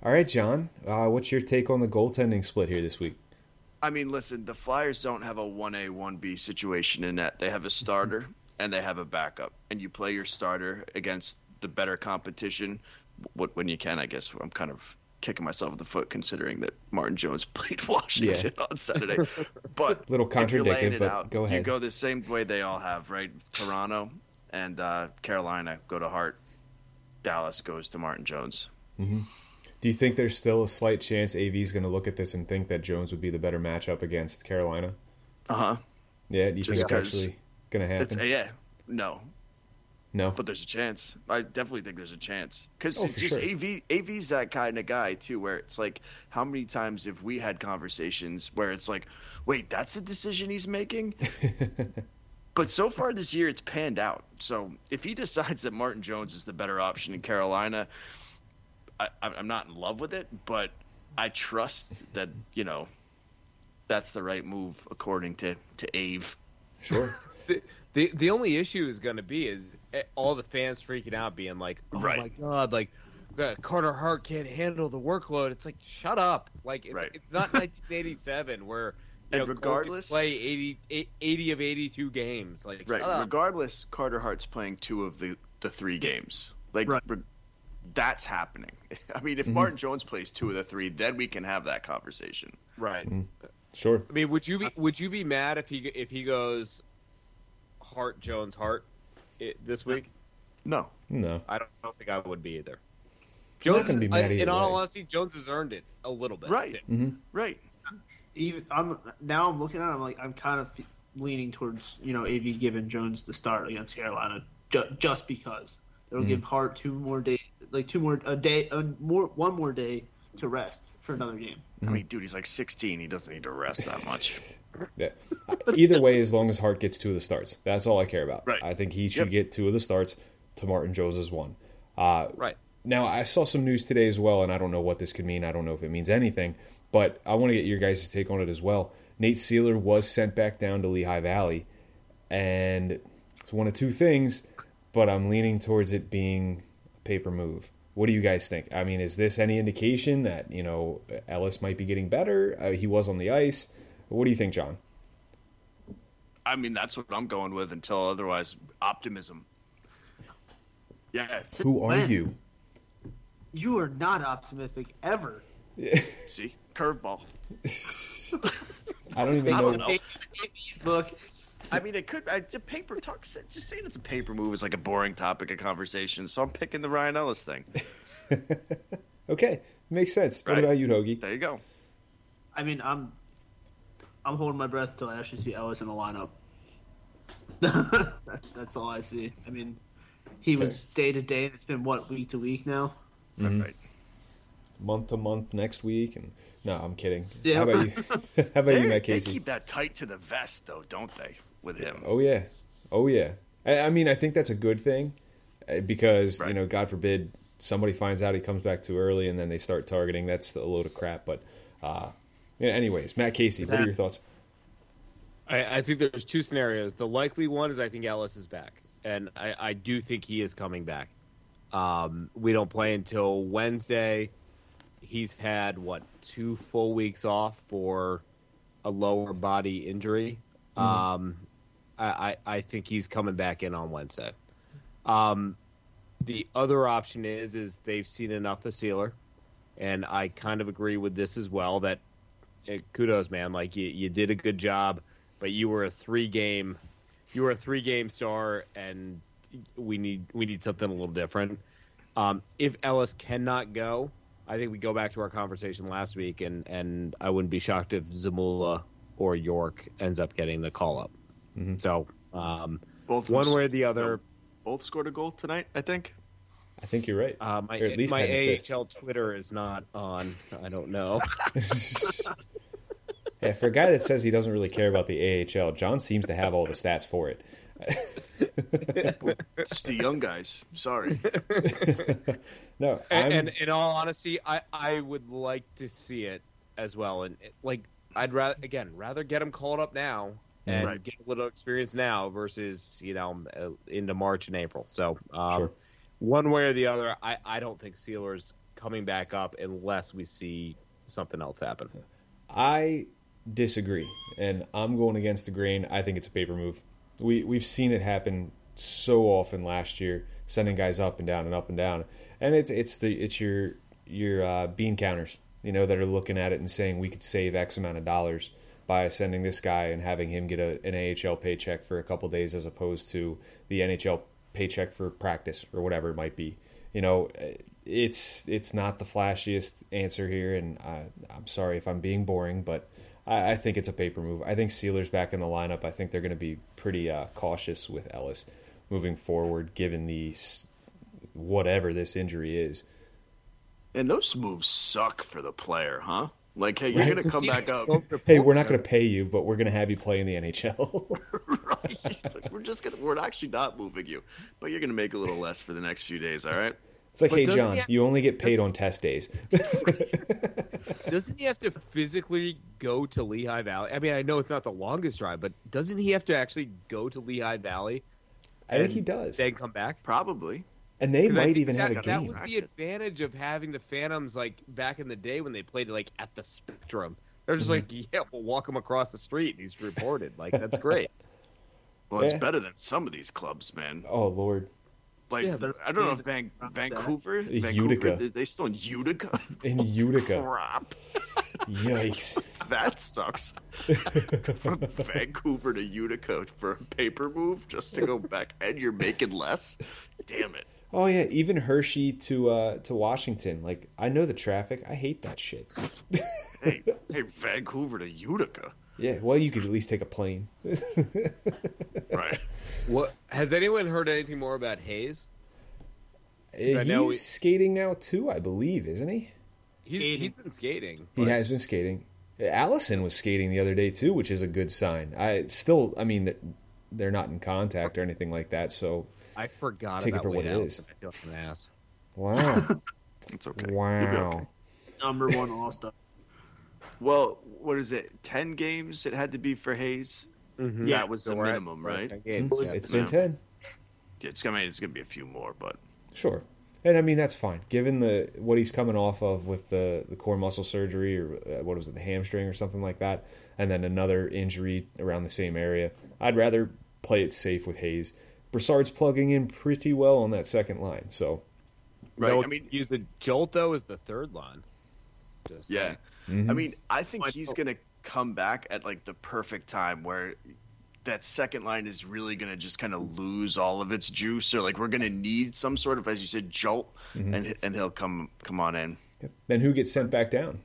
all right, John. Uh, what's your take on the goaltending split here this week? I mean, listen, the Flyers don't have a 1A, 1B situation in that. They have a starter [LAUGHS] and they have a backup. And you play your starter against the better competition what, when you can, I guess. I'm kind of kicking myself in the foot considering that Martin Jones [LAUGHS] played Washington on Saturday. [LAUGHS] But Little if you're laying contradictive, it but out, go You go the same way they all have, right? Toronto and uh, Carolina go to Hart. Dallas goes to Martin Jones. Do you think there's still a slight chance AV is going to look at this and think that Jones would be the better matchup against Carolina? Uh huh. Yeah, do you think it's actually going to It's happen? yeah, no, no. but there's a chance. I definitely think there's a chance because Oh, just sure. AV AV's that kind of guy too, where it's like, how many times have we had conversations where it's like, wait, that's the decision he's making? [LAUGHS] but so far this year, it's panned out. So if he decides that Martin Jones is the better option in Carolina, I, I'm not in love with it, but I trust that you know that's the right move according to to Ave. Sure. [LAUGHS] The, the the only issue is going to be is eh, all the fans freaking out, being like, "Oh Right. my god!" Like uh, Carter Hart can't handle the workload. It's like, shut up! Like it's, Right. it's not [LAUGHS] 1987 where you And know regardless- Goalies play 80, eh, 80 of 82 games. Like Right. shut up. Regardless, Carter Hart's playing two of the the three games. Like Right. re- that's happening. [LAUGHS] I mean, if mm-hmm. Martin Jones plays two of the three, then we can have that conversation. right. Mm-hmm. Sure. I mean, would you be would you be mad if he if he goes Hart Jones Hart it, this week? No. No. I don't, I don't think I would be either. Jones, gonna be is- mad I- in either all way. honesty, Jones has earned it a little bit. Right. too. Mm-hmm. Right. even I'm now I'm looking at it, I'm like I'm kind of leaning towards you know AV giving Jones the start against Carolina ju- just because it'll give Hart two more days like two more a day a more one more day to rest for another game. I mean, dude, he's like 16. He doesn't need to rest that much. [LAUGHS] Yeah. [LAUGHS] Either way, as long as Hart gets two of the starts, that's all I care about. Right. I think he should Yep. get two of the starts to Martin Jones's one. Uh, Right. Now, I saw some news today as well, and I don't know what this could mean. I don't know if it means anything, but I want to get your guys' take on it as well. Nate Seeler was sent back down to Lehigh Valley, and it's one of two things, but I'm leaning towards it being a paper move. What do you guys think? I mean, is this any indication that, you know, Ellis might be getting better? Uh, he was on the ice. What do you think, John? I mean, that's what I'm going with until otherwise. Optimism. Yeah. It's, Who are you? You are not optimistic ever. [LAUGHS] see, curveball. [LAUGHS] I don't even I know. don't know. AV's book. I mean, it could. I, it's a paper talk. Just saying it's a paper move is like a boring topic of conversation. So I'm picking the Ryan Ellis thing. [LAUGHS] Okay, makes sense. What about you, Hoagie? There you go. I mean I'm I'm holding my breath until I actually see Ellis in the lineup. [LAUGHS] that's that's all I see. I mean, he was day to day. and It's been what week to week now. Mm-hmm. Right. Month to month next week, and no, I'm kidding. Yeah. How about you? [LAUGHS] How about They, you, Matt Casey? they keep that tight to the vest, though, don't they? With him. Oh yeah, oh yeah. I, I mean, I think that's a good thing uh, because you know, God forbid somebody finds out he comes back too early and then they start targeting. That's a load of crap. But uh, yeah, anyways, Matt Casey, what are your thoughts? I, I think there's two scenarios. The likely one is I think Ellis is back, and I, I do think he is coming back. Um, we don't play until Wednesday. He's had what two full weeks off for a lower body injury. Um, I, I, think he's coming back in on Wednesday. Um, the other option is is they've seen enough of Seeler, and I kind of agree with this as well. That eh, kudos, man. Like you, you did a good job, but you were a three game, you were a three game star, and we need we need something a little different. Um, if Ellis cannot go, I think we go back to our conversation last week, and and I wouldn't be shocked if Zamula or York ends up getting the call up. Mhm. So um, Both one way or the other, both scored a goal tonight. I think. I think you're right. uh, my Or at least my had an assist. AHL Twitter is not on. I don't know. [LAUGHS] [LAUGHS] yeah, for a guy that says he doesn't really care about the AHL, John seems to have all the stats for it. [LAUGHS] It's the young guys. Sorry. no, And, and in all honesty, I, I would like to see it as well. And it- like, I'd rather again rather get him called up now and Right. get a little experience now versus you know uh, into March and April. So um, Sure. one way or the other, I, I don't think Seeler's coming back up unless we see something else happen. I disagree, and I'm going against the grain. I think it's a paper move. We we've seen it happen so often last year, sending guys up and down and up and down, and it's it's the it's your your uh, bean counters, you know, that are looking at it and saying we could save X amount of dollars by sending this guy and having him get a, an AHL paycheck for a couple days as opposed to the NHL paycheck for practice or whatever it might be. You know, it's it's not the flashiest answer here, and I, I'm sorry if I'm being boring, but I, I think it's a paper move. I think Seeler's back in the lineup. I think they're going to be pretty uh, cautious with Ellis moving forward, given the whatever this injury is. And those moves suck for the player, huh? Like, hey, you're Right. gonna come back up. Hey, we're not going to pay you, but we're going to have you play in the NHL. [LAUGHS] right. Like, we're just gonna. We're actually not moving you, but you're gonna make a little less for the next few days. All right. it's like, But hey, John, he- you only get paid on test days. [LAUGHS] Doesn't he have to physically go to Lehigh Valley? I mean, I know it's not the longest drive, but doesn't he have to actually go to Lehigh Valley I think he does, then come back? Probably. And they might even that, have a game. that game. was the advantage of having the Phantoms like back in the day when they played like at the Spectrum. They're just Mm-hmm. like, [LAUGHS] yeah, we'll walk him across the street. He's reported. Like that's [LAUGHS] great. Well, it's Yeah. better than some of these clubs, man. Oh Lord, Like, Yeah, but- I don't know Van, Vancouver, Utica. Vancouver, they- they still in Utica. [LAUGHS] in Utica, Crap, yikes! that sucks. From Vancouver to Utica for a paper move just to go back, and you're making less. Damn it. Oh yeah, even Hershey to uh, to Washington. Like I know the traffic. I hate that shit. [LAUGHS] Hey, hey, Vancouver to Utica. yeah, well you could at least take a plane. [LAUGHS] Right. What has anyone heard anything more about Hayes? he's know we- skating now too, I believe, isn't he? He's he's been skating. He has been skating. Allison was skating the other day too, which is a good sign. I still, I mean, they're not in contact or anything like that. So I forgot Take it about for what Wade it Allison. is. I feel like an ass. wow, [LAUGHS] It's okay. You'll wow. okay. Number one All Star. Well, what is it? Ten games it had to be for Hayes. Mm-hmm. That was the So we're minimum, at right? 10 games, Yeah, yeah. it's been ten. Yeah. It's gonna, it's gonna be a few more, but Sure. And I mean that's fine, given the what he's coming off of with the, the core muscle surgery or uh, what was it, the hamstring or something like that, and then another injury around the same area. I'd rather play it safe with Hayes. Brassard's plugging in pretty well on that second line, so right. No, I mean, use a jolt though as the third line. Just yeah. saying. Mm-hmm. I mean, I think he's gonna come back at like the perfect time where that second line is really gonna just kind of lose all of its juice, or like we're gonna need some sort of, as you said, jolt, mm-hmm. and and he'll come come on in. then who gets sent back down?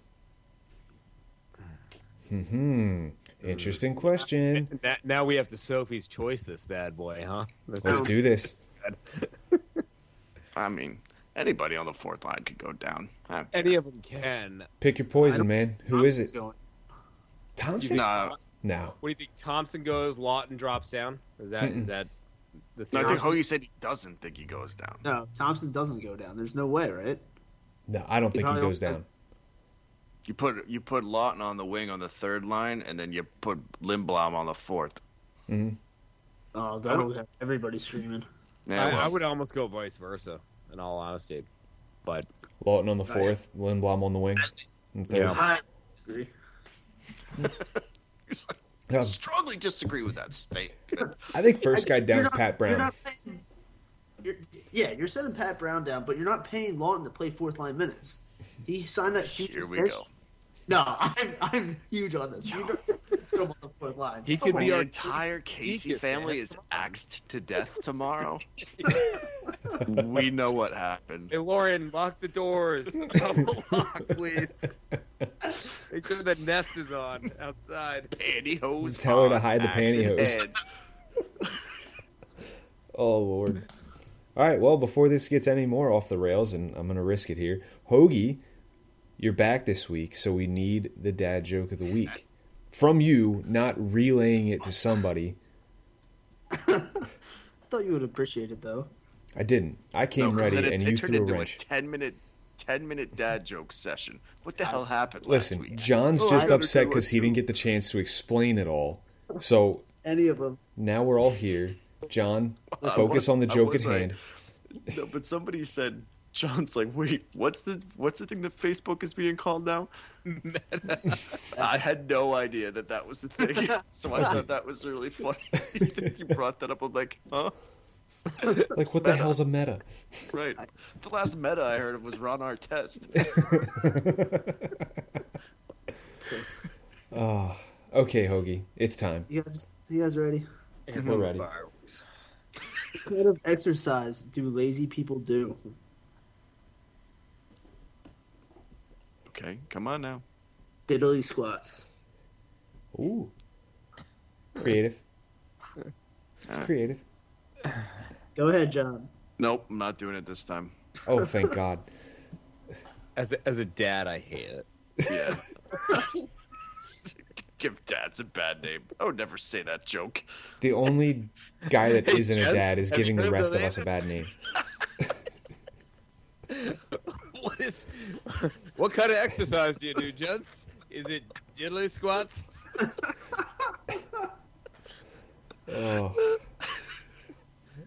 Hmm. Mm-hmm. Mm-hmm. Interesting question. [LAUGHS] Na- Now we have to Sophie's choice this bad boy, huh? That's Let's do this. [LAUGHS] I mean, anybody on the fourth line could go down. Any of them can. Pick your poison, man. Who is Thompson's it? Going. Thompson? Nah, No. What do you think? Thompson goes, Laughton drops down. Is that is that the no, I theory? think Hoagie said he doesn't think he goes down. No, Thompson doesn't go down. There's no way, right? No, I don't think he goes don't- down. You put you put Laughton on the wing on the third line, and then you put Lindblom on the fourth. Mm-hmm. Oh, that'll have everybody screaming. Yeah, I, well, I would almost go vice versa. In all honesty, but Laughton on the fourth, Lindblom on the wing. and. Yeah. I agree. No, strongly disagree with that statement. I think first guy down You're is not- Pat You're Brown. not paying, you're, yeah, you're setting Pat Brown down, but you're not paying Laughton to play fourth line minutes. He signed that huge Here we extension. Go. No, I'm I'm huge on this. You don't put him on the fourth line. he could the be our entire Casey family man. is axed to death tomorrow. [LAUGHS] we know what happened. Hey Lauren, lock the doors. [LAUGHS] lock, please. Make sure the nest is on outside. Pantyhose. Tell her to hide the pantyhose. [LAUGHS] Oh lord. All right. Well, before this gets any more off the rails, and I'm gonna risk it here, Hoagie, you're back this week, so we need the dad joke of the week from you, not relaying it to somebody. [LAUGHS] I thought you would appreciate it though. I didn't. I came No, 'cause ready, it, and it you turned threw a into wrench. a ten minute, ten minute dad joke session. What the hell happened Listen, last week? John's Oh, just upset because he didn't get the chance to explain it all. So Any of them. now we're all here. John, [LAUGHS] focus was- on the joke at right. hand. No, but somebody said John's like, wait, what's the what's the thing that Facebook is being called now? I had no idea that that was the thing, [LAUGHS] so I thought that was really funny. [LAUGHS] you brought that up. I'm like, huh? [LAUGHS] Like, what the hell's a meta? Right. The last meta I heard of was Ron Artest. Oh, okay, Hoagie, it's time. You guys, you guys ready? We're ready. What kind of exercise do lazy people do? Okay, come on now. Diddly squats. Ooh, [LAUGHS] creative. It's uh, creative. Go ahead, John. Nope, I'm not doing it this time. Oh, [LAUGHS] thank God. As a, as a dad, I hate it. Yeah. [LAUGHS] Give dads a bad name. I would never say that joke. The only guy that Hey, isn't a dad is giving the rest of us a bad name. What is? What kind of exercise do you do, gents? Is it diddly squats? Oh,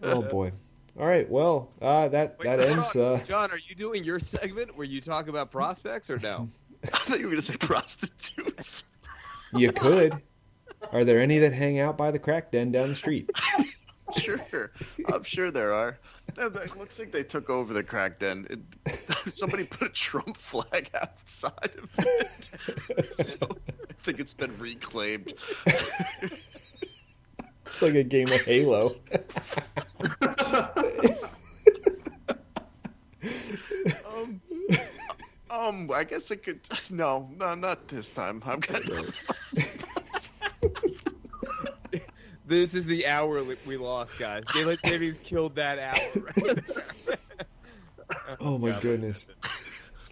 oh boy. All right. Well, uh, that Wait, that hold ends. Uh, John, are you doing your segment where you talk about prospects or no? [LAUGHS] I thought you were going to say prostitutes. you could. Are there any that hang out by the crack den down the street? [LAUGHS] sure. I'm sure there are. It looks like they took over the crack den. It, [LAUGHS] somebody put a Trump flag outside of it. [LAUGHS] So I think it's been reclaimed. It's like a game of Halo. [LAUGHS] Um, um, I guess I could. No, no, not this time. I'm gonna. This is the hour we lost, guys. Daylight savings killed that hour. Right. [LAUGHS] Oh my God. goodness.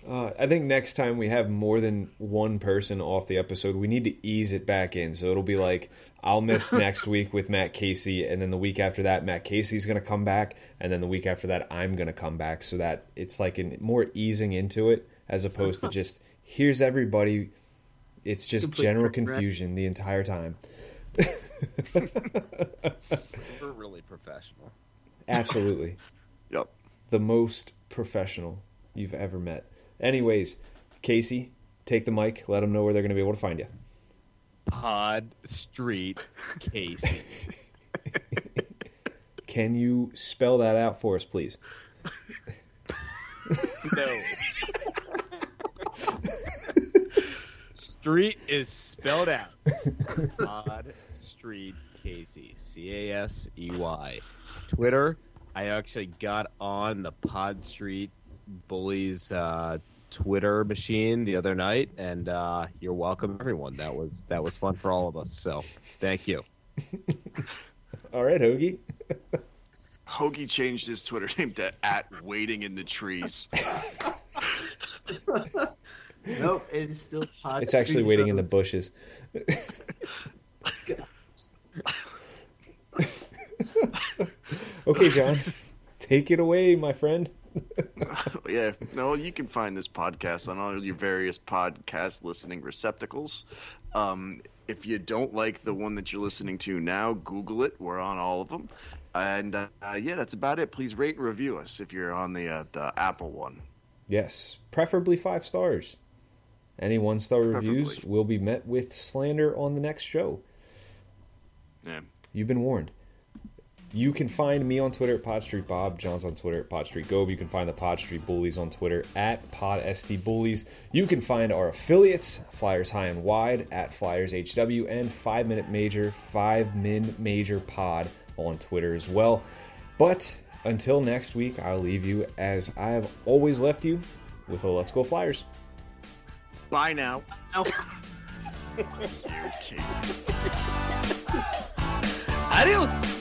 Uh, I think next time we have more than one person off the episode, we need to ease it back in. So it'll be like I'll miss [LAUGHS] next week with Matt Casey, and then the week after that, Matt Casey's going to come back, and then the week after that, I'm going to come back. So that it's like an more easing into it as opposed to [LAUGHS] just here's everybody. It's just Complete general confusion the entire time. We're really professional. Absolutely. [LAUGHS] Yep. the most professional you've ever met. Anyways, Casey, take the mic. Let them know where they're going to be able to find you. Pod Street Casey. [LAUGHS] Can you spell that out for us, please? [LAUGHS] No. Street is spelled out. Pod Street Casey. C A S E Y. Twitter. I actually got on the Pod Street Bullies uh, Twitter machine the other night, and uh, you're welcome, everyone. That was that was fun for all of us. So, thank you. [LAUGHS] All right, Hoagie. [LAUGHS] Hoagie changed his Twitter name to at waiting in the trees. [LAUGHS] Nope, it is still pod. It's actually Street waiting in the Roads. bushes. [LAUGHS] okay, John. Take it away, my friend. [LAUGHS] yeah, no, you can find this podcast on all your various podcast listening receptacles. Um, if you don't like the one that you're listening to now, Google it. We're on all of them. And uh, yeah, that's about it. Please rate and review us if you're on the uh, the Apple one. Yes, preferably five stars. Any one star reviews will be met with slander on the next show. Yeah. You've been warned. You can find me on Twitter at PodStreetBob. John's on Twitter at PodStreetGobe. You can find the PodStreet Bullies on Twitter at PodSTBullies. You can find our affiliates, Flyers High and Wide, at FlyersHW, and 5 Minute Major, 5 Min Major Pod on Twitter as well. But until next week, I'll leave you as I have always left you with a Let's Go Flyers. Bye now. [LAUGHS] Now, Casey. Adios.